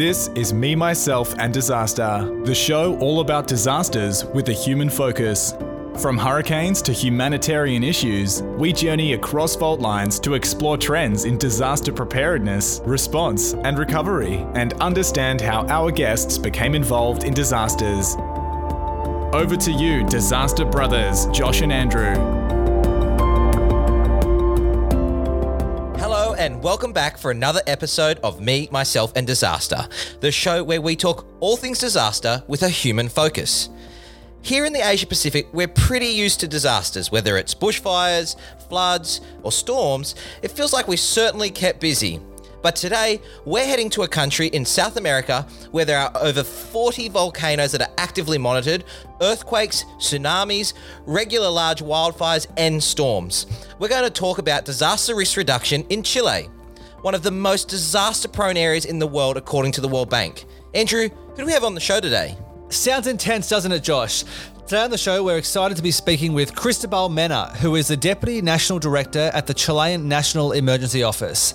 This is Me, Myself, and Disaster, the show all about disasters with a human focus. From hurricanes to humanitarian issues, we journey across fault lines to explore trends in disaster preparedness, response, and recovery, and understand how our guests became involved in disasters. Over to you, Disaster Brothers, Josh and Andrew. And welcome back for another episode of Me, Myself, and Disaster, the show where we talk all things disaster with a human focus. Here in the Asia Pacific, we're pretty used to disasters, whether it's bushfires, floods, or storms. It feels like we certainly kept busy. But today, we're heading to a country in South America where there are over 40 volcanoes that are actively monitored, earthquakes, tsunamis, regular large wildfires, and storms. We're going to talk about disaster risk reduction in Chile, one of the most disaster prone areas in the world, according to the World Bank. Andrew, who do we have on the show today? Sounds intense, doesn't it, Josh? Today on the show, we're excited to be speaking with Cristobal Mena, who is the Deputy National Director at the Chilean National Emergency Office.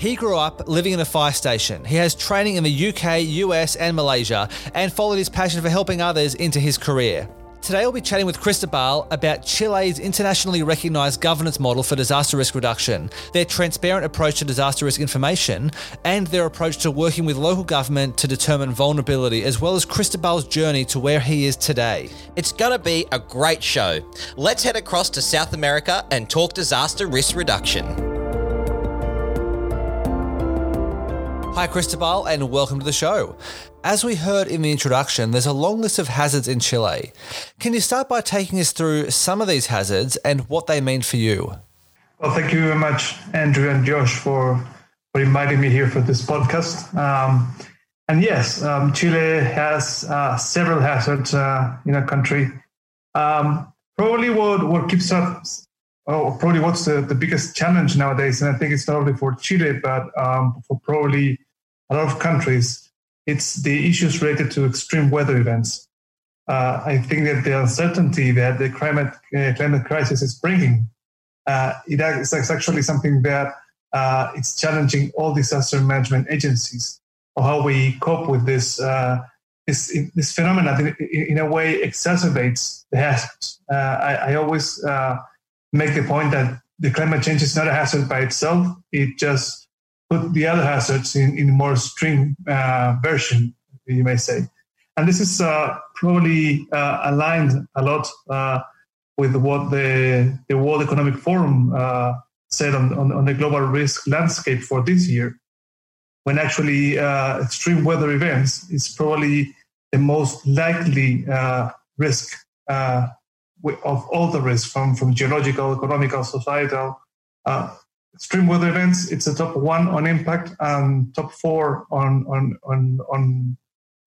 He grew up living in a fire station. He has training in the UK, US, and Malaysia, and followed his passion for helping others into his career. Today, we'll be chatting with Cristobal about Chile's internationally recognised governance model for disaster risk reduction, their transparent approach to disaster risk information, and their approach to working with local government to determine vulnerability, as well as Cristobal's journey to where he is today. It's going to be a great show. Let's head across to South America and talk disaster risk reduction. Hi, Cristobal, and welcome to the show. As we heard in the introduction, there's a long list of hazards in Chile. Can you start by taking us through some of these hazards and what they mean for you? Well, thank you very much, Andrew and Josh, for, for inviting me here for this podcast. Um, and yes, um, Chile has uh, several hazards uh, in our country. Um, probably what, what keeps us oh, probably what's the, the biggest challenge nowadays, and I think it's not only for Chile, but um, for probably a lot of countries, it's the issues related to extreme weather events. Uh, I think that the uncertainty that the climate uh, climate crisis is bringing, uh, it is actually something that uh, it's challenging all disaster management agencies or how we cope with this. Uh, this, this phenomenon in, in, a way exacerbates the hazards. Uh, I, I, always make the point that the climate change is not a hazard by itself. It just put the other hazards in, in a more extreme uh, version, you may say. And this is uh, probably uh, aligned a lot uh, with what the, the World Economic Forum uh, said on, on, on, the global risk landscape for this year, when actually uh, extreme weather events is probably the most likely risk of all the risks from, from geological, economical, societal. Uh, extreme weather events, it's a top one on impact and top four on, on, on, on,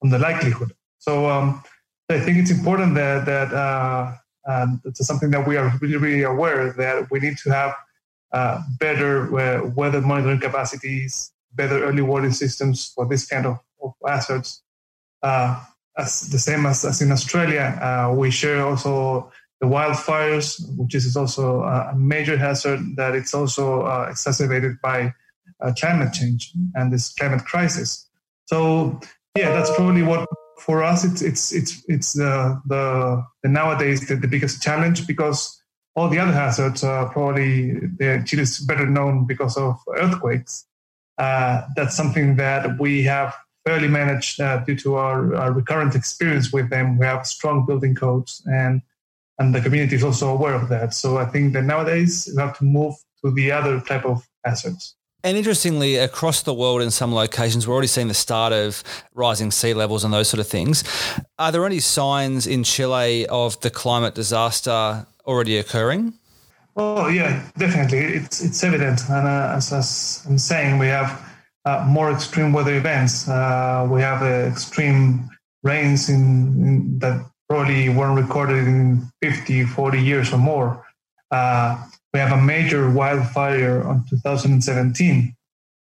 on the likelihood. So um, I think it's important that, that uh, and it's something that we are really, really aware that we need to have uh, better uh, weather monitoring capacities, better early warning systems for this kind of, of hazards. Uh, as the same as, as in Australia, uh, we share also the wildfires, which is also a major hazard that it's also uh, exacerbated by uh, climate change and this climate crisis. So yeah, that's probably what for us it's it's it's it's the the, the nowadays the, the, biggest challenge because all the other hazards are probably Chile is better known because of earthquakes. Uh, that's something that we have fairly managed uh, due to our, our recurrent experience with them. We have strong building codes and and the community is also aware of that. So I think that nowadays we have to move to the other type of assets. And interestingly, across the world in some locations, we're already seeing the start of rising sea levels and those sort of things. Are there any signs in Chile of the climate disaster already occurring? Oh yeah, definitely. It's it's evident, and uh, as, as, I'm saying, we have uh, more extreme weather events. Uh, we have uh, extreme rains in, in, that probably weren't recorded in 50, 40 years or more. Uh, we have a major wildfire on 2017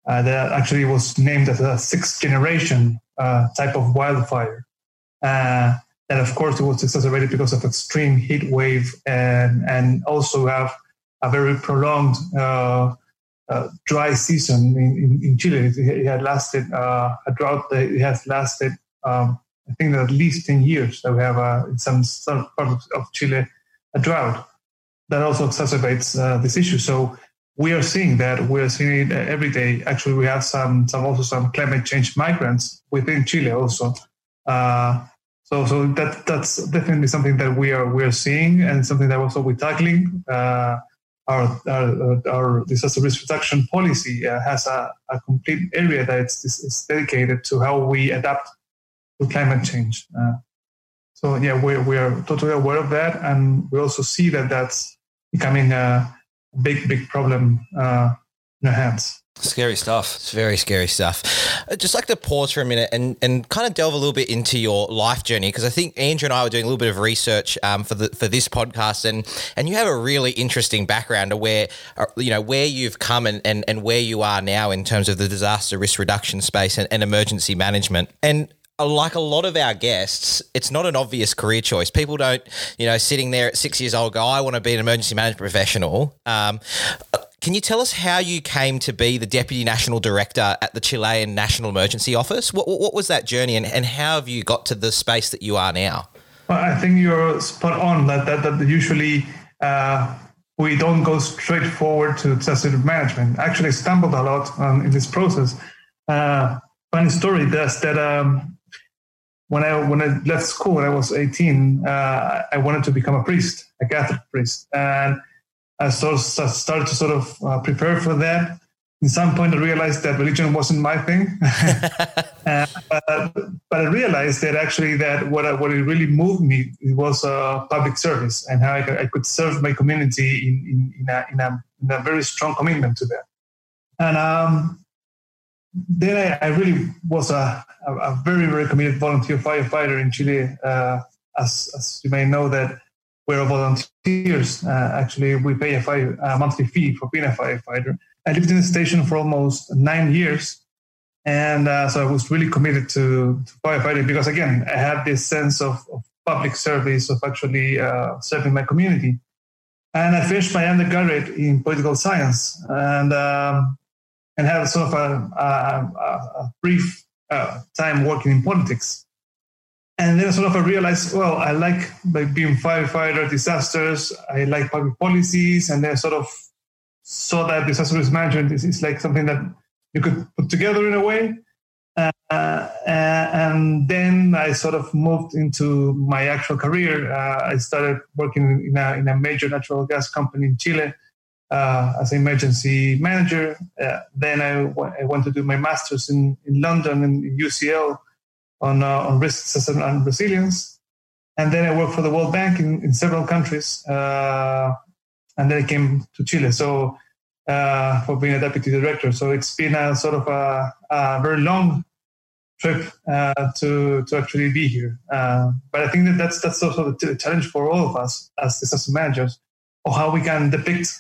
uh, that actually was named as a sixth generation uh, type of wildfire. Uh, and of course, it was exacerbated because of extreme heat wave and, and also have a very prolonged uh, uh, dry season in, in, in, Chile. It, had lasted uh, a drought. It has lasted, um, I think, that at least ten years. That we have uh, in some, parts of Chile a drought that also exacerbates uh, this issue. So we are seeing that. We are seeing it every day. Actually, we have some, some also some climate change migrants within Chile also. Uh, so, so that that's definitely something that we are we are seeing, and something that also we're tackling. Uh, our, our, our disaster risk reduction policy uh, has a, a, complete area that is, dedicated to how we adapt to climate change. Uh, so yeah, we we are totally aware of that, and we also see that that's becoming a big big problem uh, in our hands. Scary stuff. It's very scary stuff. I'd just like to pause for a minute and, and kind of delve a little bit into your life journey because I think Andrew and I were doing a little bit of research um, for the for this podcast and and you have a really interesting background of where uh, you know where you've come and, and, and where you are now in terms of the disaster risk reduction space and, and emergency management and uh, like a lot of our guests, it's not an obvious career choice. People don't, you know, sitting there at six years old go, I want to be an emergency management professional. Um, can you tell us how you came to be the Deputy National Director at the Chilean National Emergency Office? What, what was that journey and, and how have you got to the space that you are now? Well, I think you're spot on that, that, that usually uh, we don't go straight forward to disaster management. I actually stumbled a lot um, in this process. Uh, funny story that's that um, when I when I left school when I was 18, uh, I wanted to become a priest, a Catholic priest, and I sort of started to sort of uh, prepare for that. At some point, I realized that religion wasn't my thing, uh, but, but, I realized that actually that what I, what really moved me was uh, public service and how I could, I could serve my community in in, in, a, in, a, in a very strong commitment to that. And um, then I, I, really was a, a, a, very very committed volunteer firefighter in Chile. Uh, as, as you may know that we're volunteers. Uh, actually, we pay a, five, a, monthly fee for being a firefighter. I lived in the station for almost nine years. And uh, so I was really committed to, to, firefighting because, again, I had this sense of, of public service, of actually uh, serving my community. And I finished my undergraduate in political science and, um, and had sort of a, a, a brief uh, time working in politics and then sort of I realized, well, I like like being firefighter, disasters. I like public policies, and then sort of saw that disaster risk management is, is like something that you could put together in a way. Uh, and then I sort of moved into my actual career. Uh, I started working in a, in a major natural gas company in Chile uh, as an emergency manager. Uh, then I, w- I went to do my master's in, in London in UCL on, uh, on risk assessment and resilience. And then I worked for the World Bank in, in several countries. Uh, and then I came to Chile. So uh, for being a deputy director. So it's been a sort of a, a very long trip uh, to to actually be here. Uh, but I think that that's that's also the challenge for all of us as disaster managers, or how we can depict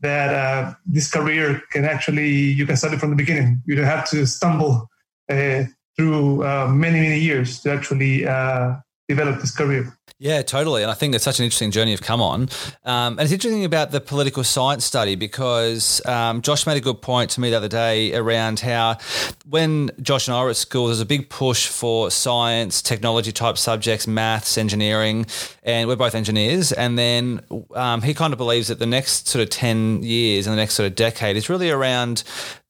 that uh, this career can actually you can start it from the beginning. You don't have to stumble uh, through uh, many many years to actually uh, develop this career. Yeah, totally. And I think that's such an interesting journey you've come on. Um, and it's interesting about the political science study because um, Josh made a good point to me the other day around how when Josh and I were at school, there's a big push for science, technology type subjects, maths, engineering, and we're both engineers. And then um, he kind of believes that the next sort of 10 years and the next sort of decade is really around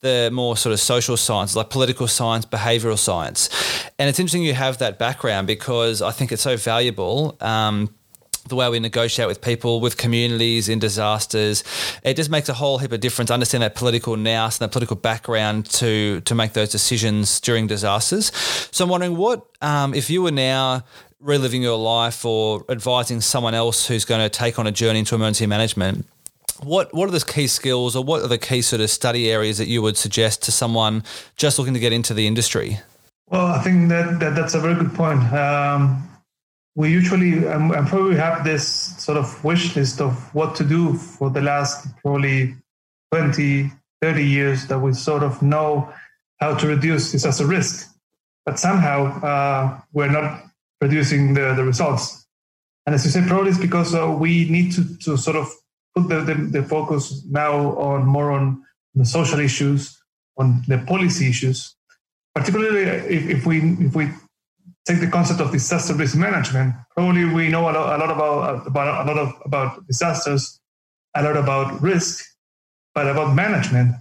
the more sort of social sciences, like political science, behavioral science. And it's interesting you have that background because I think it's so valuable. Um, the way we negotiate with people, with communities in disasters, it just makes a whole heap of difference. Understand that political nous and that political background to to make those decisions during disasters. So I'm wondering, what um, if you were now reliving your life or advising someone else who's going to take on a journey into emergency management? What what are the key skills or what are the key sort of study areas that you would suggest to someone just looking to get into the industry? Well, I think that, that that's a very good point. Um, we usually and probably have this sort of wish list of what to do for the last probably 20, 30 years that we sort of know how to reduce this as a risk. But somehow uh, we're not producing the, the results. And as you say, probably it's because uh, we need to, to sort of put the, the, the, focus now on more on the social issues, on the policy issues. Particularly if, if we if we take the concept of disaster risk management, probably we know a lot, a lot about, about a lot of about disasters, a lot about risk, but about management,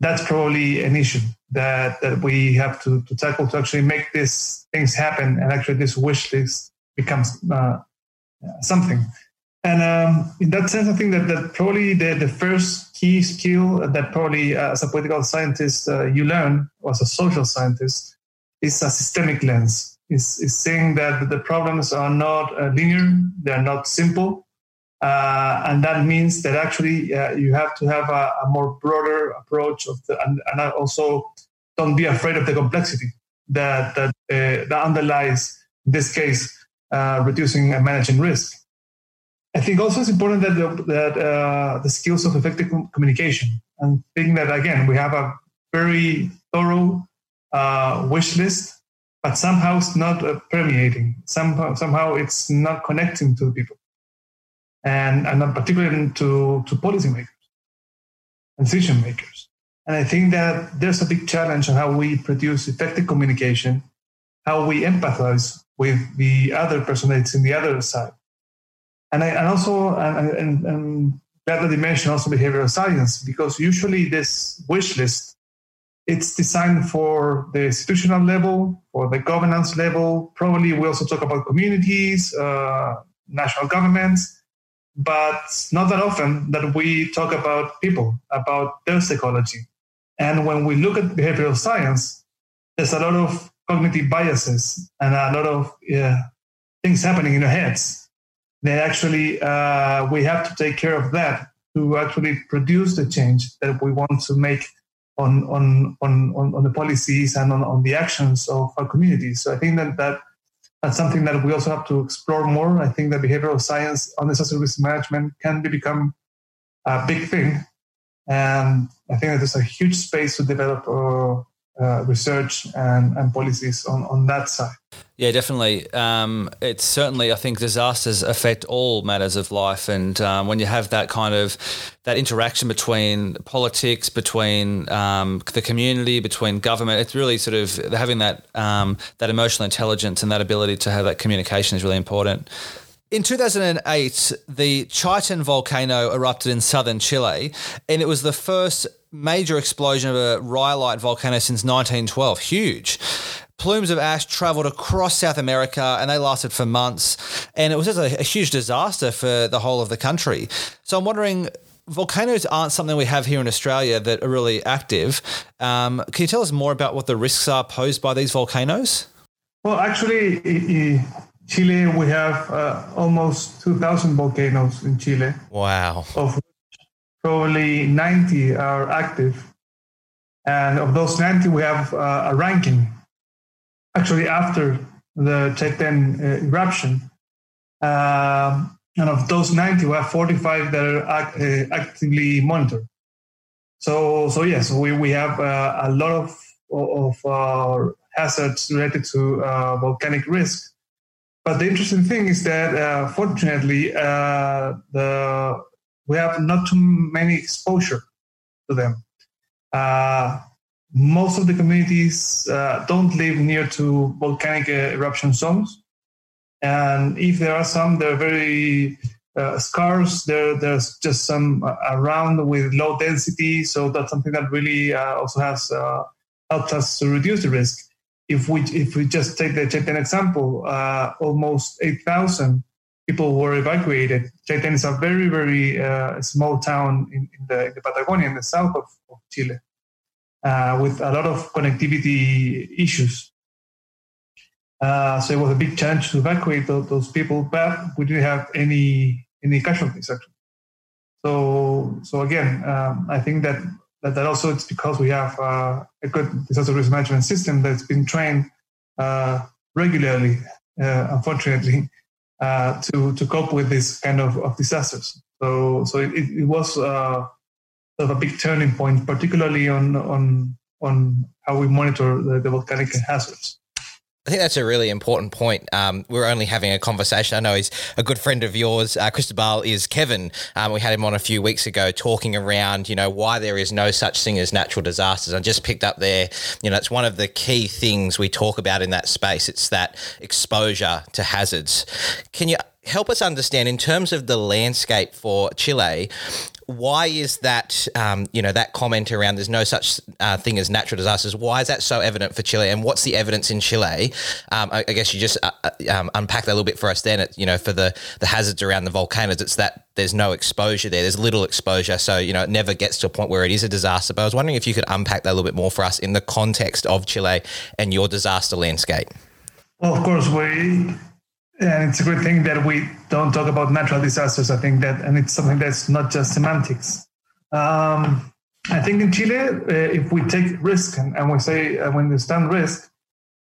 that's probably an issue that, that we have to, to tackle to actually make these things happen and actually this wish list becomes uh, something. And um, in that sense, I think that, that probably the, the first key skill that probably uh, as a political scientist uh, you learn, or as a social scientist, is a systemic lens. Is, is saying that the problems are not uh, linear, they are not simple, uh, and that means that actually uh, you have to have a, a, more broader approach of the, and, and also don't be afraid of the complexity that that, uh, that underlies in this case reducing and managing risk. I think also it's important that the, that uh, the skills of effective communication and thinking that again we have a very thorough uh, wish list, but somehow it's not uh, permeating. Somehow somehow it's not connecting to people, and and not particularly to to policymakers decision makers. And I think that there's a big challenge on how we produce effective communication, how we empathize with the other person that's in the other side and I and also and, and, and glad that you mentioned also behavioral science because usually this wish list it's designed for the institutional level, for the governance level. Probably we also talk about communities, uh, national governments, but not that often that we talk about people, about their psychology. And when we look at behavioral science, there's a lot of cognitive biases and a lot of things happening in our heads then actually uh, we have to take care of that to actually produce the change that we want to make on on on on, the policies and on, on the actions of our communities. So I think that that that's something that we also have to explore more. I think that behavioral science on disaster risk management can be become a big thing, and I think that there's a huge space to develop uh, uh, research and, and policies on, on that side. Yeah, definitely. Um, it's certainly, I think, disasters affect all matters of life, and um, when you have that kind of that interaction between politics, between um, the community, between government, it's really sort of having that um, that emotional intelligence and that ability to have that communication is really important. In 2008, the Chaitén volcano erupted in southern Chile, and it was the first major explosion of a rhyolite volcano since 1912. Huge. Plumes of ash traveled across South America and they lasted for months. And it was just a, a huge disaster for the whole of the country. So I'm wondering volcanoes aren't something we have here in Australia that are really active. Um, can you tell us more about what the risks are posed by these volcanoes? Well, actually, in Chile, we have uh, almost 2,000 volcanoes in Chile. Wow. Of probably 90 are active. And of those 90, we have uh, a ranking. Actually, after the Chaitén uh, eruption, uh, and of those 90, we have 45 that are act, uh, actively monitored. So, so yes, we, we have uh, a lot of, of uh, hazards related to volcanic risk. But the interesting thing is that, fortunately, the we have not too many exposure to them. Uh, most of the communities uh, don't live near to volcanic uh, eruption zones, and if there are some, they're very uh, scarce. There, there's just some uh, around with low density, so that's something that really uh, also has helped us to reduce the risk. If we if we just take the Chaitén example, almost eight thousand people were evacuated. Chaitén is a very, very uh, small town in, in, the, in, the, Patagonia, in the south of, of Chile, uh, with a lot of connectivity issues. Uh, so it was a big challenge to evacuate those, those, people, but we didn't have any any casualties actually. So, so again, um, I think that, that, that also it's because we have uh, a good disaster risk management system that's been trained uh, regularly, uh, unfortunately, uh, to to cope with this kind of, of disasters. So so it, it was uh, sort of a big turning point, particularly on on on how we monitor the, the volcanic hazards. I think that's a really important point. Um, we're only having a conversation. I know he's a good friend of yours. Uh, Cristobal is Kevin. Um, we had him on a few weeks ago talking around, you know, why there is no such thing as natural disasters. I just picked up there, you know, it's one of the key things we talk about in that space. It's that exposure to hazards. Can you help us understand in terms of the landscape for Chile? why is that um, you know that comment around there's no such uh, thing as natural disasters why is that so evident for chile and what's the evidence in chile? Um, I, I, guess you just uh, uh, um, unpack that a little bit for us then it, you know for the the hazards around the volcanoes. It's that there's no exposure there. There's little exposure. So you know it never gets to a point where it is a disaster. But i was wondering if you could unpack that a little bit more for us in the context of chile and your disaster landscape. Well of course we and it's a good thing that we don't talk about natural disasters. I think that, and it's something that's not just semantics. Um, I think in Chile, uh, if we take risk and, and we say uh, when we stand risk,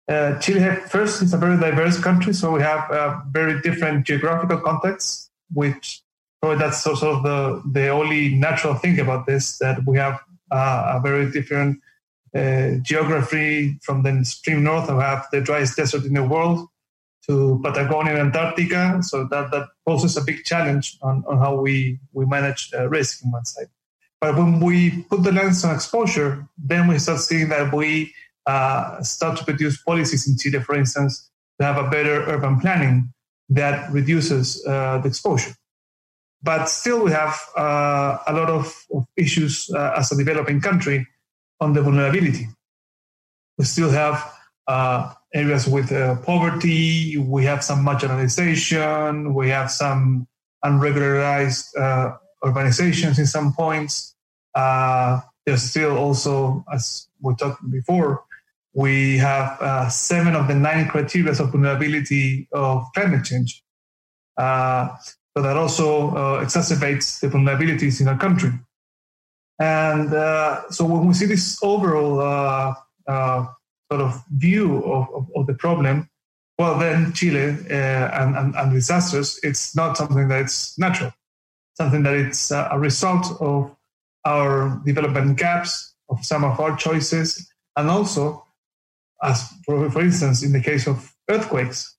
uh, Chile have, first is a very diverse country, so we have a very different geographical context, which probably that's sort of the the only natural thing about this that we have uh, a very different uh, geography from the extreme north. We have the driest desert in the world to Patagonia and Antarctica. So that, that poses a big challenge on, on how we, we manage uh, risk in one side. But when we put the lens on exposure, then we start seeing that we uh, start to produce policies in Chile, for instance, to have a better urban planning that reduces uh, the exposure. But still, we have uh, a lot of, of issues uh, as a developing country on the vulnerability. We still have uh, areas with uh, poverty. We have some marginalization. We have some unregularized uh, urbanizations in some points. Uh, there's still also, as we talked before, we have uh, seven of the nine criteria of vulnerability of climate change. Uh, so that also exacerbates the vulnerabilities in our country. And so when we see this overall sort of view of, of, of the problem, well, then Chile uh, and, and, and, disasters, it's not something that's natural, something that it's a result of our development gaps, of some of our choices, and also, as for, for instance, in the case of earthquakes,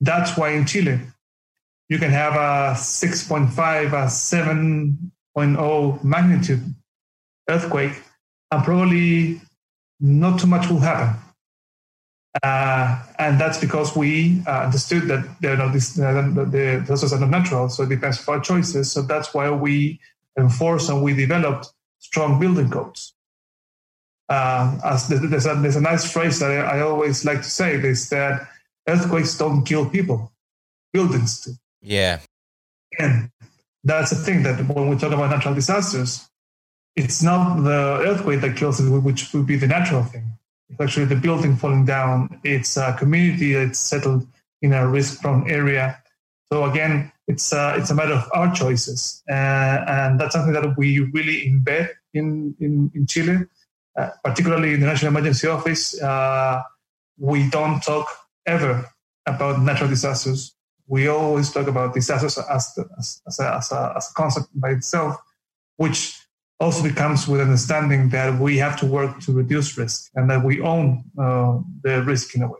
that's why in Chile you can have a 6.5, a 7.0 magnitude earthquake, and probably not too much will happen uh, and that's because we uh, understood that you know, this, uh, the processes are not natural, so it depends on our choices. So that's why we enforce and we developed strong building codes. Uh, as there's a, there's a nice phrase that I, I always like to say is that earthquakes don't kill people, buildings do. Yeah. And that's the thing that when we talk about natural disasters, it's not the earthquake that kills it, which would be the natural thing it's actually the building falling down. It's a community that's settled in a risk-prone area. So again, it's a, it's a matter of our choices, uh, and that's something that we really embed in in, in Chile, uh, particularly in the National Emergency Office. Uh, we don't talk ever about natural disasters. We always talk about disasters as, as, as, a, as, a, as a concept by itself, which also becomes with understanding that we have to work to reduce risk and that we own uh, the risk in a way.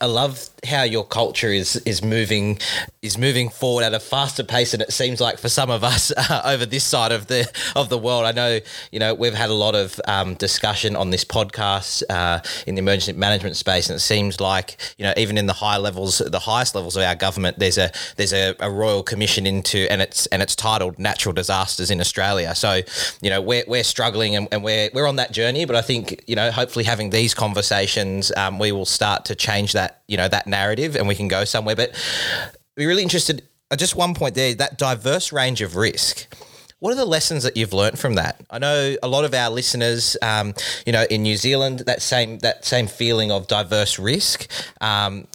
I, love how your culture is is moving is moving forward at a faster pace than it seems like for some of us uh, over this side of the of the world. I know you know we've had a lot of um, discussion on this podcast uh, in the emergency management space, and it seems like you know even in the high levels, the highest levels of our government, there's a there's a, a royal commission into and it's and it's titled natural disasters in Australia. So you know we're we're struggling and, and we're we're on that journey, but I think you know hopefully having these conversations, um, we will start to change that you know that narrative and we can go somewhere. But be really interested. Uh, just one point there: that diverse range of risk. What are the lessons that you've learned from that? I know a lot of our listeners, um, you know, in New Zealand, that same that same feeling of diverse risk. Um,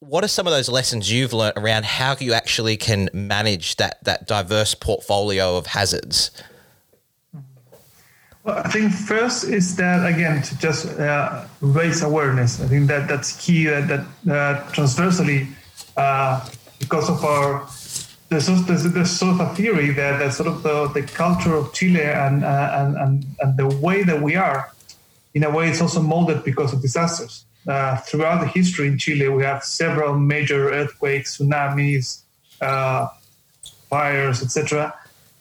what are some of those lessons you've learned around how you actually can manage that that diverse portfolio of hazards? Well, I think first is that again to just uh, raise awareness. I think that that's key. That that uh, transversally, uh, because of our there's, there's, there's sort of a theory that that sort of the, the culture of Chile and, uh, and and and the way that we are, in a way, it's also molded because of disasters. uh, throughout the history in Chile, we have several major earthquakes, tsunamis, uh, fires, etc.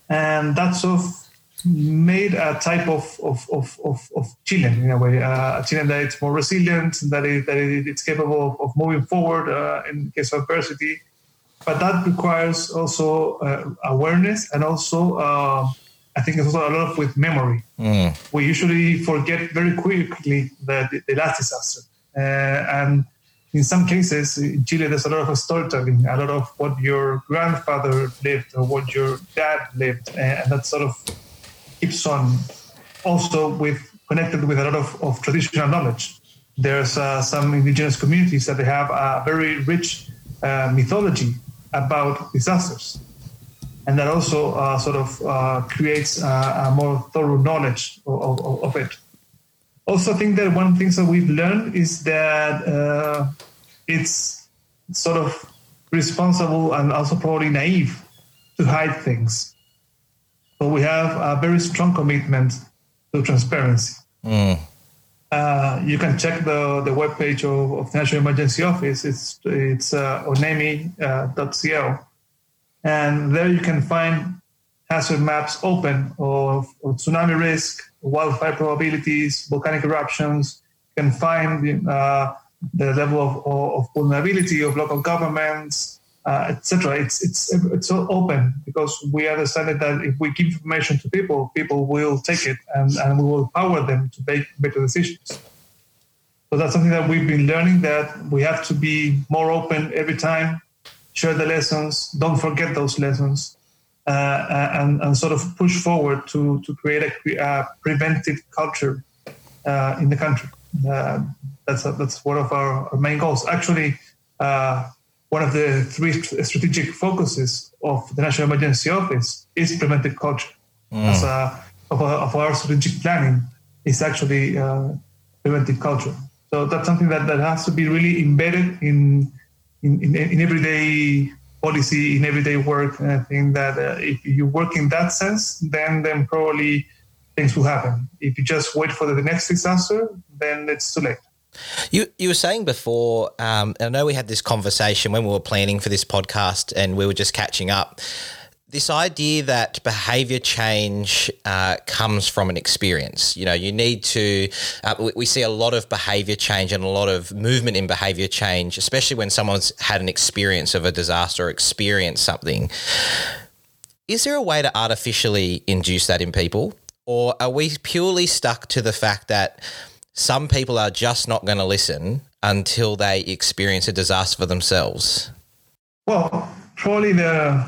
And that sort of made a type of, of, of, of, of Chilean in a way, uh, a Chilean that it's more resilient, that, it, that it, it's capable of moving forward uh, in case of adversity. But that requires also uh, awareness and also, uh, I think, it's also a lot of with memory. Mm. We usually forget very quickly the, the last disaster. Uh, and in some cases, in Chile, there's a lot of storytelling, a lot of what your grandfather lived or what your dad lived, and that sort of keeps on also with connected with a lot of, of traditional knowledge. There's uh, some indigenous communities that they have a very rich uh, mythology about disasters, and that also uh, sort of uh, creates a more thorough knowledge of, of, of it also think that one of the things that we've learned is that uh, it's sort of responsible and also probably naive to hide things. So we have a very strong commitment to transparency. Mm. Uh, you can check the, the webpage of, of the National Emergency Office. It's it's uh, onemi.co, uh, and there you can find hazard maps open of, of tsunami risk, wildfire probabilities, volcanic eruptions, You can find uh, the level of, of, vulnerability of local governments, uh, etc. It's it's it's all open because we understand that if we give information to people, people will take it and, and we will empower them to make better decisions. So that's something that we've been learning that we have to be more open every time, share the lessons, don't forget those lessons, uh, uh, and, and, sort of push forward to, to create a, a preventive culture uh, in the country. that's, a, that's one of our, our main goals. Actually, one of the three strategic focuses of the National Emergency Office is preventive culture. Mm. As a, of, a, of, our strategic planning is actually uh, preventive culture. So that's something that, that has to be really embedded in in, in, in everyday policy in everyday work. And I think that uh, if you work in that sense, then then probably things will happen. If you just wait for the next disaster, then it's too late. You you were saying before, um, I know we had this conversation when we were planning for this podcast, and we were just catching up this idea that behavior change uh, comes from an experience. You know, you need to, uh, we, we, see a lot of behavior change and a lot of movement in behavior change, especially when someone's had an experience of a disaster or experienced something. Is there a way to artificially induce that in people? Or are we purely stuck to the fact that some people are just not going to listen until they experience a disaster for themselves? Well, probably the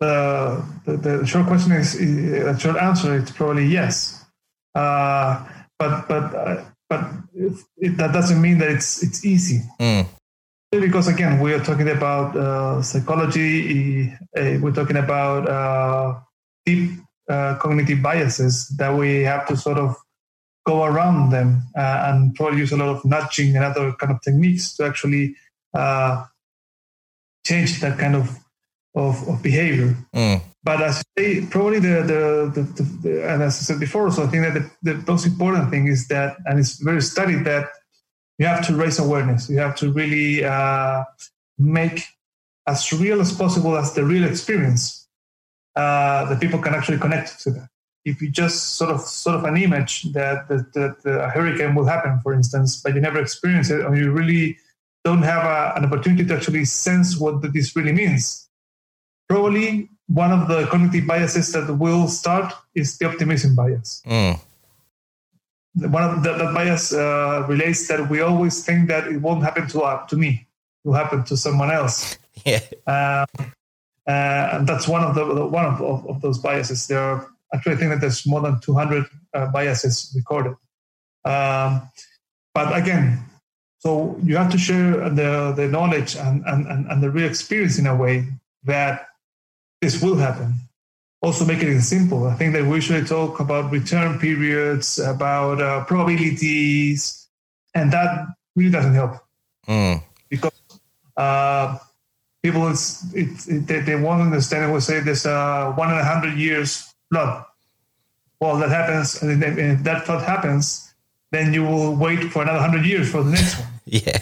the, the, the short question is, the short answer is probably yes. Uh, but but uh, but it, that doesn't mean that it's it's easy. Mm. Because again, we are talking about uh, psychology. Uh, we're talking about uh, deep uh, cognitive biases that we have to sort of go around them and probably use a lot of nudging and other kind of techniques to actually change that kind of of, of behavior. Mm. But as I say, probably the, the, the, the, and as I said before, so I think that the, the most important thing is that, and it's very studied that you have to raise awareness. You have to really uh, make as real as possible as the real experience uh, that people can actually connect to that. If you just sort of sort of an image that, that, that a hurricane will happen, for instance, but you never experience it, or you really don't have a, an opportunity to actually sense what this really means, probably one of the cognitive biases that will start is the optimism bias. Mm. One of the, that bias uh, relates that we always think that it won't happen to uh, to me, it will happen to someone else. Yeah. Um, uh, and that's one of the one of, of, of, those biases. There are actually I think that there's more than 200 uh, biases recorded. Um, but again, so you have to share the the knowledge and, and, and the real experience in a way that this will happen. Also, make it simple. I think that we should talk about return periods, about uh, probabilities, and that really doesn't help mm. because uh, people it's, it's, it, they, they won't understand. and will say there's a one in a hundred years flood. Well, that happens, and if that flood happens, then you will wait for another 100 years for the next one. yeah.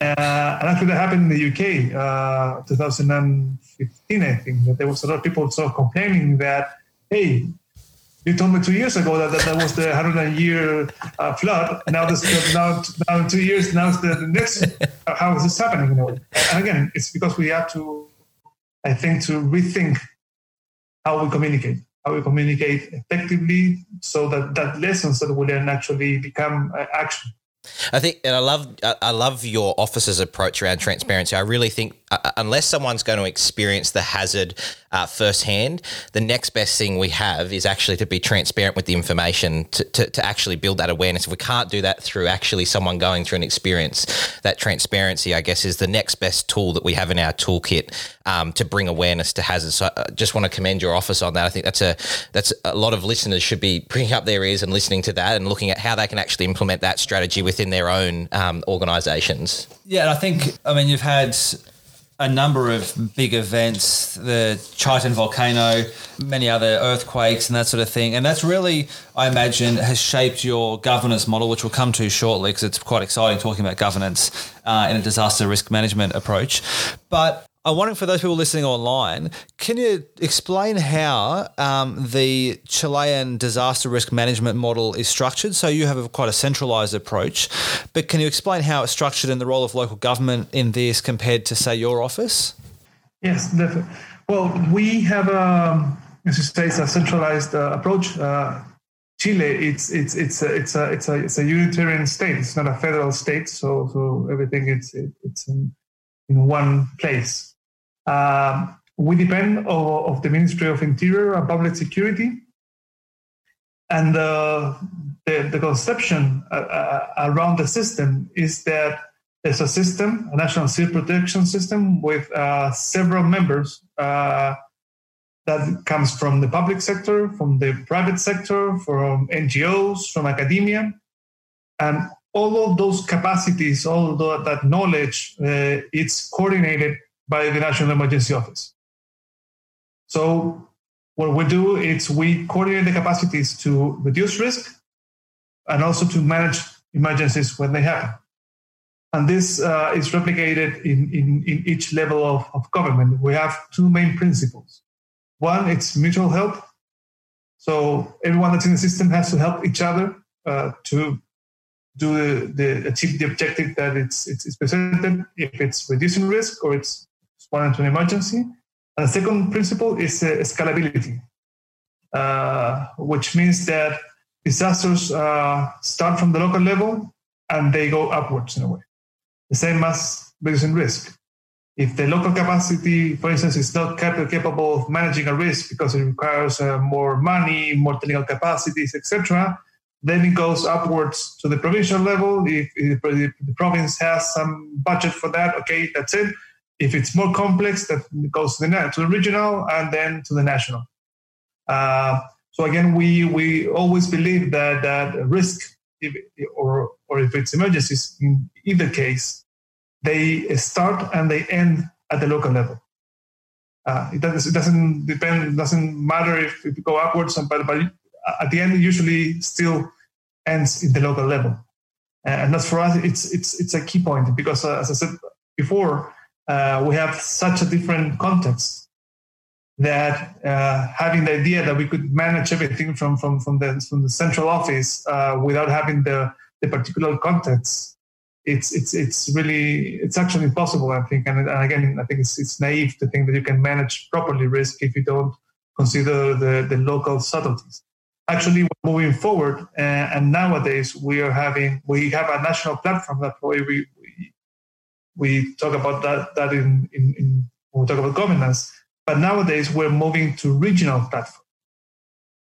Uh, and actually, that happened in the UK, uh, 2015, I think, that there was a lot of people sort of complaining that, hey, you told me two years ago that that, that was the 100 year uh, flood. Now this now now in two years now it's the, the next. How is this happening? You know, and again, it's because we have to, I think, to rethink how we communicate, how we communicate effectively, so that that lessons that will then actually become uh, action. I think, and I love, I love your officer's approach around transparency. I really think, uh, unless someone's going to experience the hazard uh, firsthand, the next best thing we have is actually to be transparent with the information to, to, to, actually build that awareness. If we can't do that through actually someone going through an experience, that transparency, I guess, is the next best tool that we have in our toolkit um, to bring awareness to hazards. So I just want to commend your office on that. I think that's a that's a lot of listeners should be bringing up their ears and listening to that and looking at how they can actually implement that strategy within their own um, organisations. Yeah, and I think I mean you've had a number of big events, the Chaitén volcano, many other earthquakes, and that sort of thing. And that's really, I imagine, has shaped your governance model, which we'll come to shortly because it's quite exciting talking about governance uh, in a disaster risk management approach. But I'm wondering for those people listening online, can you explain how um, the Chilean disaster risk management model is structured? So you have a, quite a centralized approach, but can you explain how it's structured and the role of local government in this compared to, say, your office? Yes, definitely. Well, we have, a, as you say, it's a centralized uh, approach. Uh, Chile, it's it's it's a, it's a it's a it's a unitarian state. It's not a federal state, so so everything it's it, it's in, in one place. Um, we depend of, of, the Ministry of Interior and Public Security. And uh, the, the conception uh, uh, around the system is that there's a system, a national civil protection system with uh, several members uh, that comes from the public sector, from the private sector, from NGOs, from academia. And all of those capacities, all of that knowledge, uh, it's coordinated by the National Emergency Office. So what we do is we coordinate the capacities to reduce risk and also to manage emergencies when they happen. And this uh, is replicated in, in, in each level of, of government. We have two main principles. One, it's mutual help. So everyone that's in the system has to help each other uh, to do the, the, achieve the objective that it's, it's, it's presented. If it's reducing risk or it's one to an emergency. And the second principle is uh, scalability, uh, which means that disasters uh, start from the local level and they go upwards in a way. The same as reducing risk. If the local capacity, for instance, is not capable of managing a risk because it requires uh, more money, more technical capacities, etc., then it goes upwards to the provincial level. If the province has some budget for that, okay, that's it if it's more complex, that goes to the, to the regional and then to the national. Uh, so again, we we always believe that that risk, if, or or if it's emergencies, in either case, they start and they end at the local level. Uh, it, does, it doesn't depend. It Doesn't matter if, if you go upwards, but but at the end, it usually still ends in the local level. And that's for us, it's it's it's a key point because, uh, as I said before, uh, we have such a different context that uh, having the idea that we could manage everything from from from the from the central office uh, without having the the particular context, it's it's it's really it's actually impossible. I think, and, and again, I think it's it's naive to think that you can manage properly risk if you don't consider the the local subtleties. Actually, moving forward, uh, and nowadays we are having we have a national platform that we we talk about that that in, in, in when we talk about governance. But nowadays we're moving to regional platforms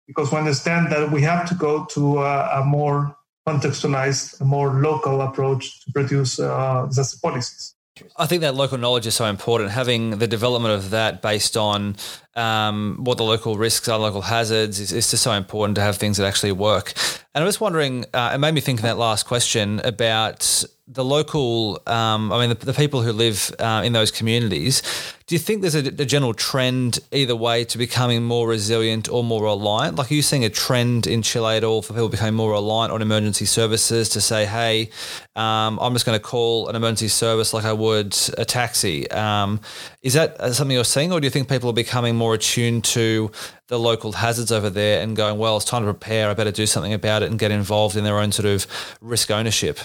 because we understand that we have to go to a, a more contextualized, a more local approach to produce uh, disaster policies. I think that local knowledge is so important. Having the development of that based on um, what the local risks are, local hazards, is, is, just so important to have things that actually work. And I was wondering, uh, it made me think of that last question about the local, um, I mean, the, the, people who live uh, in those communities, do you think there's a, a, general trend either way to becoming more resilient or more reliant? Like, are you seeing a trend in Chile at all for people becoming more reliant on emergency services to say, hey, um, I'm just going to call an emergency service like I would a taxi? Um, is that something you're seeing, or do you think people are becoming more attuned to the local hazards over there and going, well, it's time to prepare, I better do something about it and get involved in their own sort of risk ownership?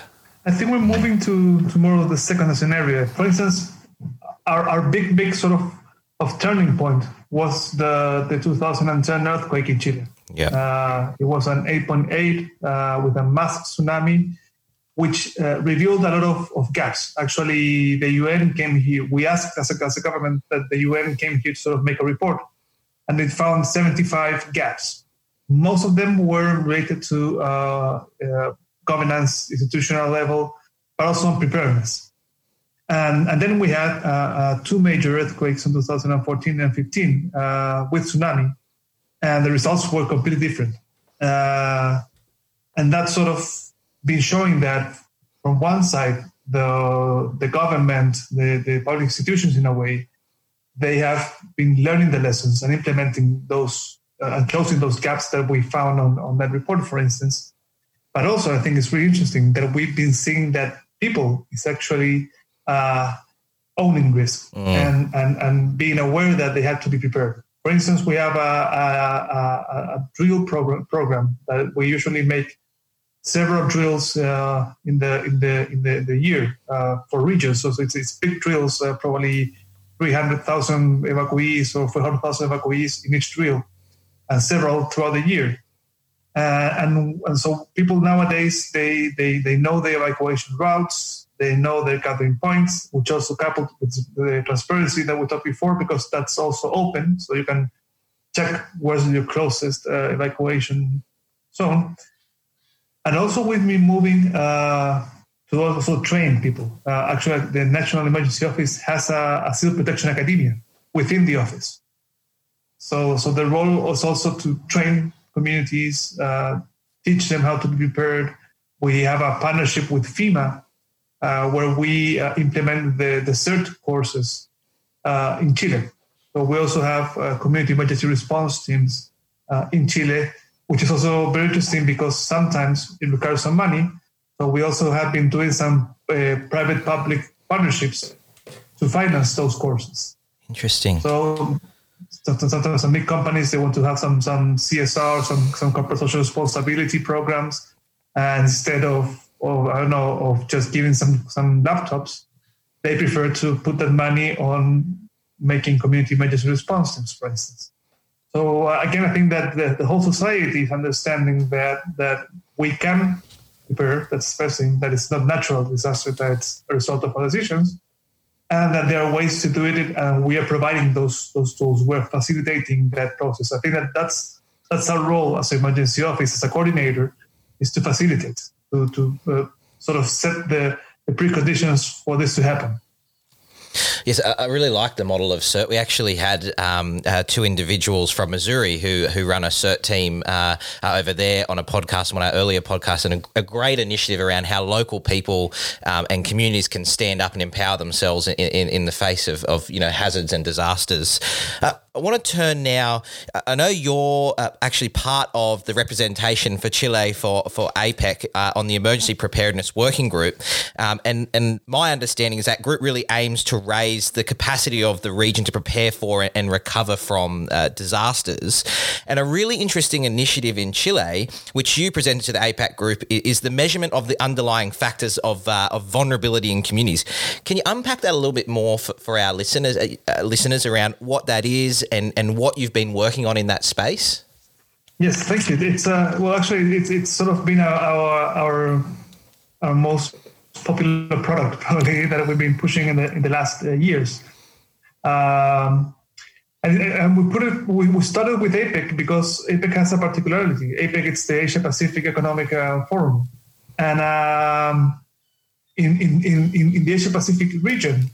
I think we're moving to, to more of the second scenario. For instance, our, our big, big sort of, of turning point was the, the 2010 earthquake in Chile. Yeah. Uh, it was an 8.8 uh, with a massive tsunami, which uh, revealed a lot of, of gaps. Actually, the UN came here. We asked as a, as a government that the UN came here to sort of make a report, and it found 75 gaps. Most of them were related to uh, uh, governance, institutional level, but also on preparedness. And, and then we had uh, uh, two major earthquakes in 2014 and 15 uh, with tsunami, and the results were completely different. And that sort of been showing that from one side, the the government, the, the public institutions, in a way, they have been learning the lessons and implementing those uh, and closing those gaps that we found on, on that report, for instance. But also, I think it's really interesting that we've been seeing that people is actually uh, owning risk mm. and, and, and being aware that they have to be prepared. For instance, we have a, a, a, a drill program, program that we usually make several drills uh, in the in the in the, the year uh, for regions. So it's, it's big drills, uh, probably 300,000 evacuees or 400,000 evacuees in each drill, and several throughout the year. Uh, and, and so people nowadays they, they they know the evacuation routes, they know their gathering points, which also coupled with the transparency that we talked before, because that's also open, so you can check where's your closest uh, evacuation zone. And also with me moving uh, to also train people. Uh, actually, the National Emergency Office has a, a civil protection academia within the office. So, so the role is also to train communities, uh, teach them how to be prepared. We have a partnership with FEMA uh, where we uh, implement the, the CERT courses uh, in Chile. So we also have community emergency response teams in Chile, which is also very interesting because sometimes it requires some money. So we also have been doing some uh, private-public partnerships to finance those courses. Interesting. So sometimes some big companies they want to have some some CSR, some some corporate social responsibility programs, and instead of of I don't know of just giving some some laptops, they prefer to put that money on making community emergency response teams, for instance. So uh, again, I think that the, the, whole society is understanding that that we can prepare. That's the first thing. That it's not natural disaster. That it's a result of our decisions and that there are ways to do it, and we are providing those those tools. We're facilitating that process. I think that that's that's our role as an emergency office, as a coordinator, is to facilitate, to to uh, sort of set the, the preconditions for this to happen. Yes, I really like the model of CERT. We actually had um, uh, two individuals from Missouri who who run a CERT team uh, uh, over there on a podcast, one of our earlier podcasts, and a, a great initiative around how local people um, and communities can stand up and empower themselves in, in, in the face of, of you know hazards and disasters. Uh, I want to turn now. I know you're uh, actually part of the representation for Chile for for APEC uh, on the Emergency Preparedness Working Group, um, and and my understanding is that group really aims to raise the capacity of the region to prepare for and recover from uh, disasters. And a really interesting initiative in Chile, which you presented to the APEC group, is the measurement of the underlying factors of uh, of vulnerability in communities. Can you unpack that a little bit more for, for our listeners uh, listeners around what that is? and, and what you've been working on in that space? Yes, thank you. It's uh, well, actually, it's, it's sort of been our, our our our, most popular product probably that we've been pushing in the in the last uh, years. Um, and, and, we put it. We, we, started with APEC because APEC has a particularity. APEC it's the Asia Pacific Economic uh, Forum, and um, in, in, in in the Asia Pacific region,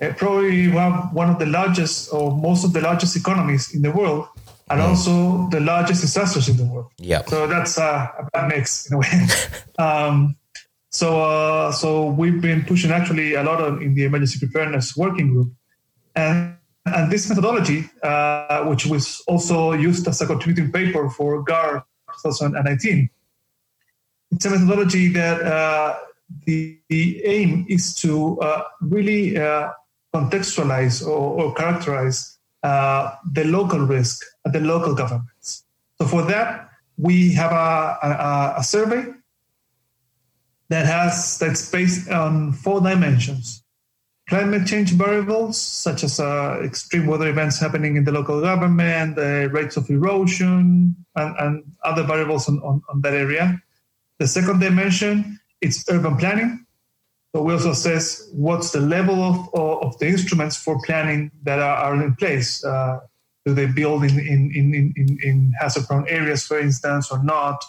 uh, probably have one of the largest or most of the largest economies in the world and mm. also the largest disasters in the world. Yeah. So that's uh, a bad mix in a way. um, So, uh, so we've been pushing actually a lot in the emergency preparedness working group, and and this methodology, uh, which was also used as a contributing paper for GAR 2019, it's a methodology that uh, the, the, aim is to uh, really uh, contextualize or, or characterize uh, the local risk at the local governments. So for that, we have a, a, a survey that has that's based on four dimensions. Climate change variables such as uh, extreme weather events happening in the local government the rates of erosion and, and other variables on, on, on, that area. The second dimension is urban planning. So we also assess what's the level of, of the instruments for planning that are, are in place. Uh, do they build in, in, in, in, in hazard prone areas for instance or not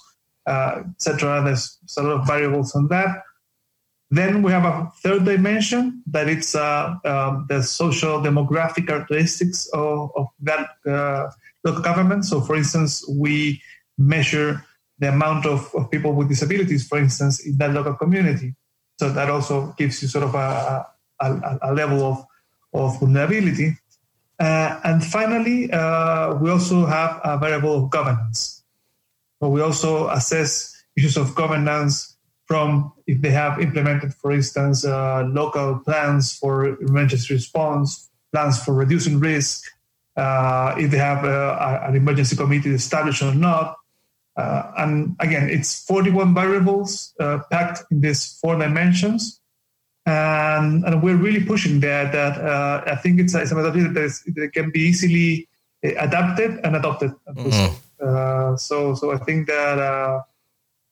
uh, etc. There's a lot of variables on that. Then we have a third dimension that it's uh, um, the social demographic characteristics of, of that uh, local government. So, for instance, we measure the amount of, of people with disabilities, for instance, in that local community. So that also gives you sort of a, a, a level of, of vulnerability. Uh, and finally, uh, we also have a variable of governance. But we also assess issues of governance from if they have implemented, for instance, uh, local plans for emergency response, plans for reducing risk, uh, if they have uh, an emergency committee established or not. Uh, and again, it's 41 variables uh, packed in these four dimensions. And, and we're really pushing that. That uh, I think it's, it's a methodology that, is, that can be easily adapted and adopted. Mm-hmm. Uh, so so I think that, uh,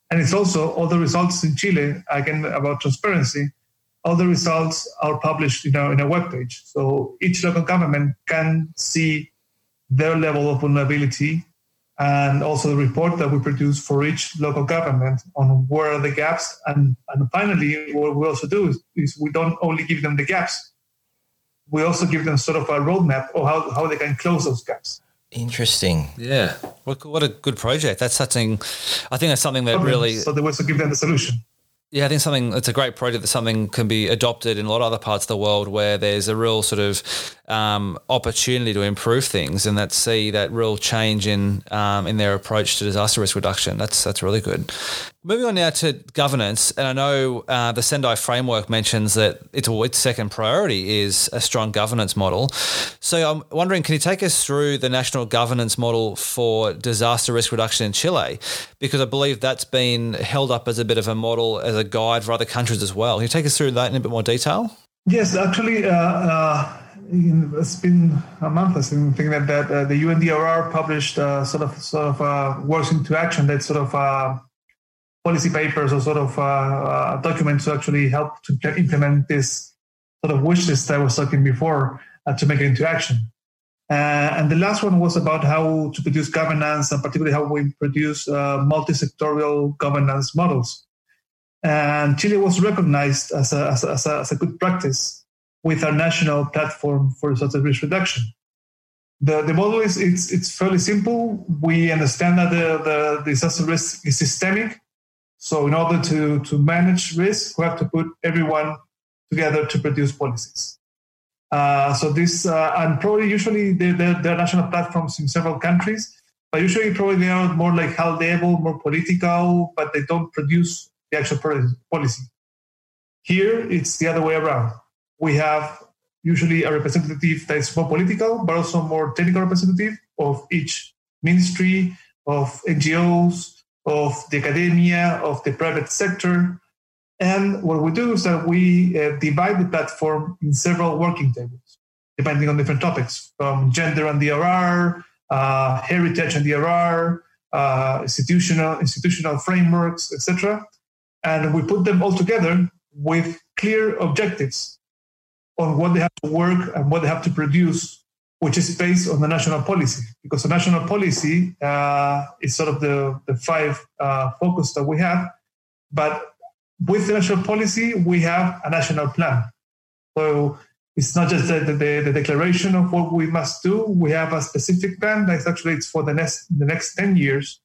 and it's also all the results in Chile again about transparency. All the results are published, you in a web page. So each local government can see their level of vulnerability and also the report that we produce for each local government on where are the gaps. And, and finally, what we also do is, is, we don't only give them the gaps, we also give them sort of a roadmap of how, how they can close those gaps. Interesting. Yeah. What, what a good project. That's something, I think that's something that really. So there was to give them the solution. Yeah, I think something it's a great project that something can be adopted in a lot of other parts of the world where there's a real sort of um, opportunity to improve things and that see that real change in um, in their approach to disaster risk reduction. That's that's really good. Moving on now to governance, and I know uh, the Sendai framework mentions that its, its second priority is a strong governance model. So I'm wondering, can you take us through the national governance model for disaster risk reduction in Chile? Because I believe that's been held up as a bit of a model, as a guide for other countries as well. Can you take us through that in a bit more detail? Yes, actually, uh, uh, it's been a month. I think that, that uh, the UNDRR published uh, sort of sort of uh, Words into Action that sort of uh, policy papers or sort of documents to actually help to implement this sort of wish list I was talking before to make it into action. And the last one was about how to produce governance and particularly how we produce multi-sectorial governance models. And Chile was recognized as a, as a, as a, as a good practice with our national platform for disaster risk reduction. The, the model is it's, it's fairly simple. We understand that the, the disaster risk is systemic so in order to, to manage risk, we have to put everyone together to produce policies. Uh, so this, uh, and probably usually there, there, are national platforms in several countries, but usually probably they are more like high level, more political, but they don't produce the actual policy. Here, it's the other way around. We have usually a representative that is more political, but also more technical representative of each ministry, of NGOs, of the academia, of the private sector. And what we do is that we uh, divide the platform in several working tables, depending on different topics, from gender and DRR, uh, heritage and DRR, uh, institutional institutional frameworks, etc. And we put them all together with clear objectives on what they have to work and what they have to produce which is based on the national policy, because the national policy uh, is sort of the, the five uh, focus that we have. But with the national policy, we have a national plan. So it's not just the, the, the, declaration of what we must do. We have a specific plan that's actually it's for the next the next 10 years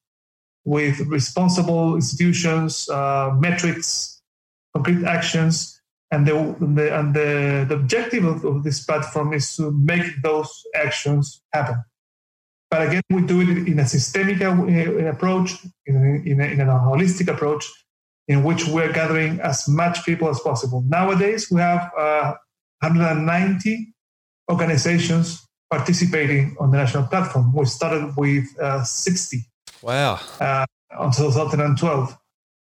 with responsible institutions, uh, metrics, concrete actions. And the, the and the, the objective of, of this platform is to make those actions happen. But again, we do it in a systemic approach, in a, in a, in a holistic approach, in which we're gathering as much people as possible. Nowadays, we have uh, 190 organizations participating on the national platform. We started with uh, 60. Wow. Uh, until 2012.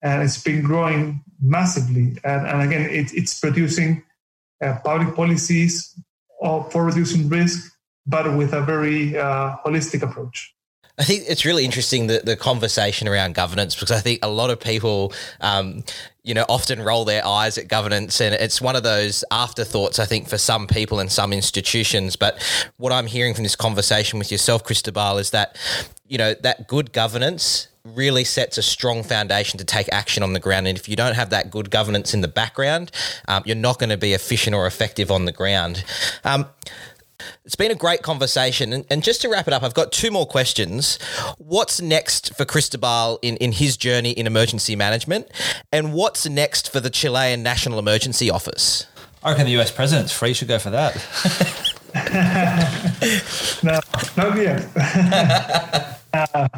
And it's been growing massively. And, and again, it, it's producing uh, public policies for reducing risk, but with a very uh, holistic approach. I think it's really interesting the, the conversation around governance because I think a lot of people, um, you know, often roll their eyes at governance, and it's one of those afterthoughts. I think for some people and some institutions. But what I'm hearing from this conversation with yourself, Cristobal, is that you know that good governance really sets a strong foundation to take action on the ground. And if you don't have that good governance in the background, um, you're not going to be efficient or effective on the ground. Um, it's been a great conversation. And, and, just to wrap it up, I've got two more questions. What's next for Cristobal in, in his journey in emergency management? And what's next for the Chilean National Emergency Office? I reckon the US president's free should go for that. no, not yet. uh,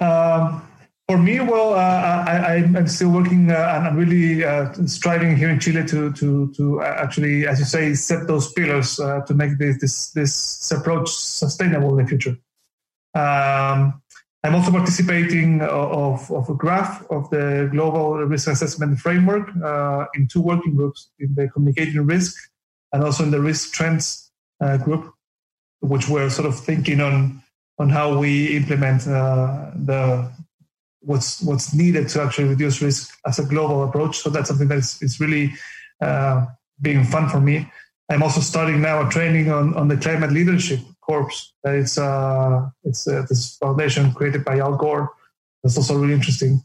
um, for me, well, uh, I, am still working uh, and I'm really uh, striving here in Chile to to to actually, as you say, set those pillars uh, to make this, this this approach sustainable in the future. Um, I'm also participating of, of a GRAF of the global risk assessment framework uh, in two working groups in the communicating risk and also in the risk trends uh, group, which we're sort of thinking on on how we implement the what's what's needed to actually reduce risk as a global approach. So that's something that is, really uh, being fun for me. I'm also starting now a training on, on the climate leadership corps. It's uh, it's uh, this foundation created by Al Gore. That's also really interesting.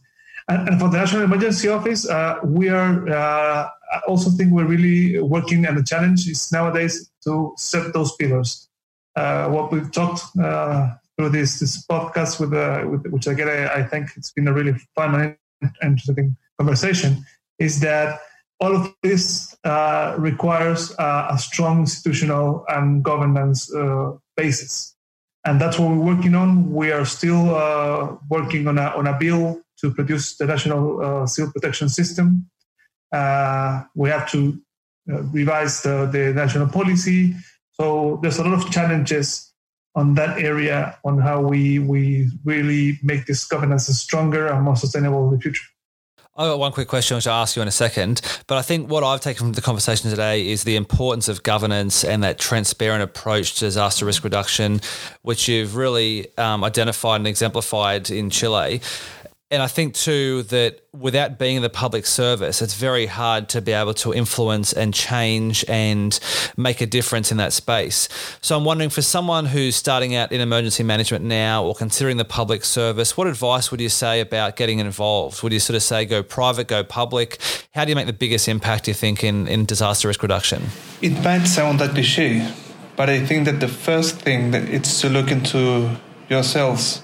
And, and for the National Emergency Office, uh, we are uh, also think we're really working, and the challenge is nowadays to set those pillars. Uh, what we've talked through this this podcast with, uh, with which again I, I think it's been a really fun and interesting conversation is that all of this uh, requires uh, a strong institutional and governance uh, basis. And that's what we're working on. We are still uh, working on a, on a bill to produce the national uh, civil protection system. We have to revise the, the national policy. So there's a lot of challenges on that area on how we we really make this governance stronger and more sustainable in the future. I've got one quick question which I'll ask you in a second. But I think what I've taken from the conversation today is the importance of governance and that transparent approach to disaster risk reduction, which you've really um, identified and exemplified in Chile. And I think too that without being in the public service, it's very hard to be able to influence and change and make a difference in that space. So I'm wondering for someone who's starting out in emergency management now or considering the public service, what advice would you say about getting involved? Would you sort of say go private, go public? How do you make the biggest impact, you think, in, in disaster risk reduction? It might sound a cliche, but I think that the first thing that it's to look into yourselves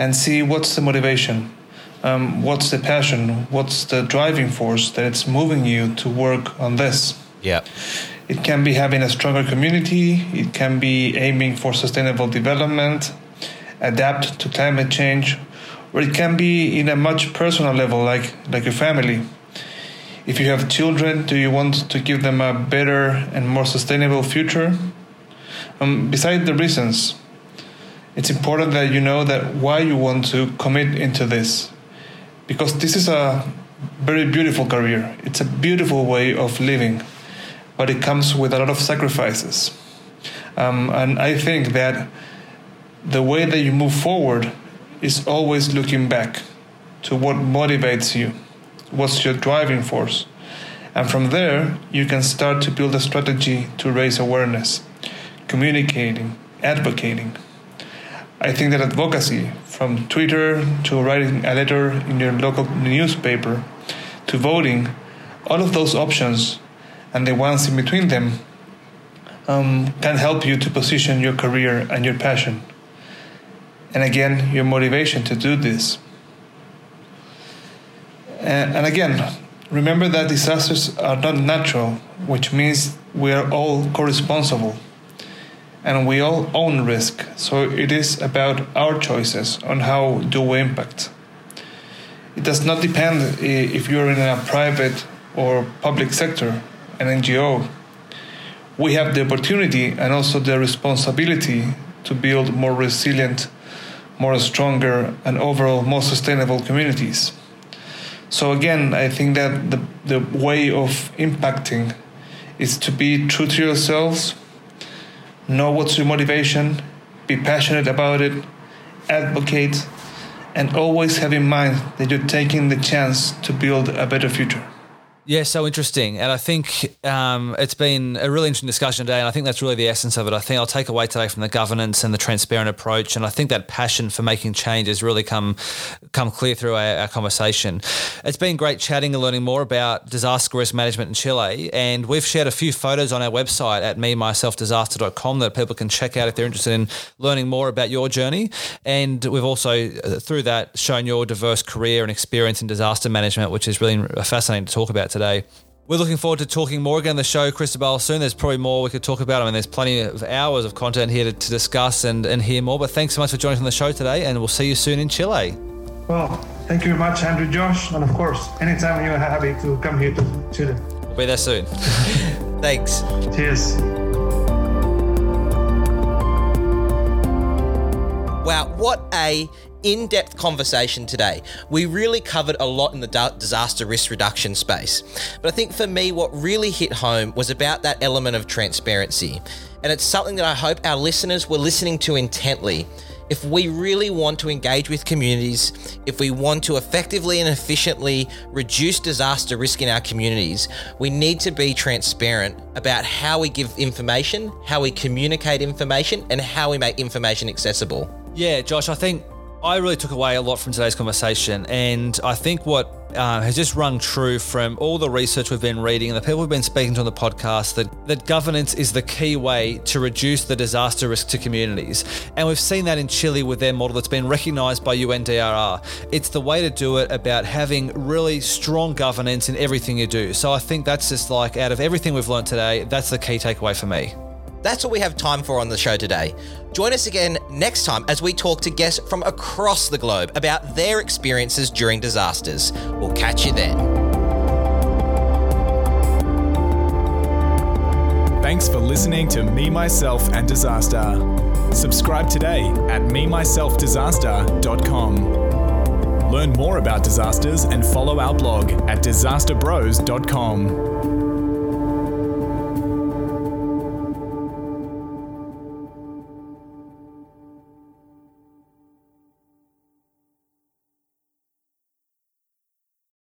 and see what's the motivation, um, what's the passion, what's the driving force that it's moving you to work on this. Yeah. It can be having a stronger community, it can be aiming for sustainable development, adapt to climate change, or it can be in a much personal level like like your family. If you have children, do you want to give them a better and more sustainable future? Um, beside the reasons, it's important that you know that why you want to commit into this. Because this is a very beautiful career. It's a beautiful way of living. But it comes with a lot of sacrifices. Um, and i think that the way that you move forward is always looking back to what motivates you what's your driving force. And from there you can start to build a strategy to raise awareness communicating advocating I think that advocacy, from Twitter to writing a letter in your local newspaper to voting, all of those options and the ones in between them um, can help you to position your career and your passion. And again, your motivation to do this. And, and again, Remember that disasters are not natural, which means we are all co responsible and we all own risk. So it is about our choices on how do we impact. It does not depend eh, if you're in a private or public sector, an NGO. We have the opportunity and also the responsibility to build more resilient, more stronger, and overall more sustainable communities. So again, I think that the, the way of impacting is to be true to yourselves, know what's your motivation, be passionate about it, advocate, and always have in mind that you're taking the chance to build a better future. Yeah, so interesting. And I think um, it's been a really interesting discussion today. And I think that's really the essence of it. I think I'll take away today from the governance and the transparent approach. And I think that passion for making change has really come come clear through our, our conversation. It's been great chatting and learning more about disaster risk management in Chile. And we've shared a few photos on our website at me myself that people can check out if they're interested in learning more about your journey. And we've also, uh, through that, shown your diverse career and experience in disaster management, which is really fascinating to talk about today today. We're looking forward to talking more again on the show, Cristobal, soon. There's probably more we could talk about. I mean, there's plenty of hours of content here to, to discuss and, and hear more. But thanks so much for joining us on the show today, and we'll see you soon in Chile. Well, thank you very much, Andrew Josh. And of course, anytime you're happy to come here to Chile. We'll be there soon. thanks. Cheers. Wow, what a in depth conversation today. We really covered a lot in the disaster risk reduction space. But I think for me, what really hit home was about that element of transparency. And it's something that I hope our listeners were listening to intently. If we really want to engage with communities, if we want to effectively and efficiently reduce disaster risk in our communities, we need to be transparent about how we give information, how we communicate information, and how we make information accessible. Yeah, Josh, I think I really took away a lot from today's conversation, and I think what uh, has just rung true from all the research we've been reading and the people we've been speaking to on the podcast that, that governance is the key way to reduce the disaster risk to communities. And we've seen that in Chile with their model that's been recognized by UNDRR. It's the way to do it about having really strong governance in everything you do. So I think that's just like out of everything we've learned today, that's the key takeaway for me. That's all we have time for on the show today. Join us again next time as we talk to guests from across the globe about their experiences during disasters. We'll catch you then. Thanks for listening to Me, Myself, and Disaster. Subscribe today at memyselfdisaster.com. Learn more about disasters and follow our blog at disasterbros.com.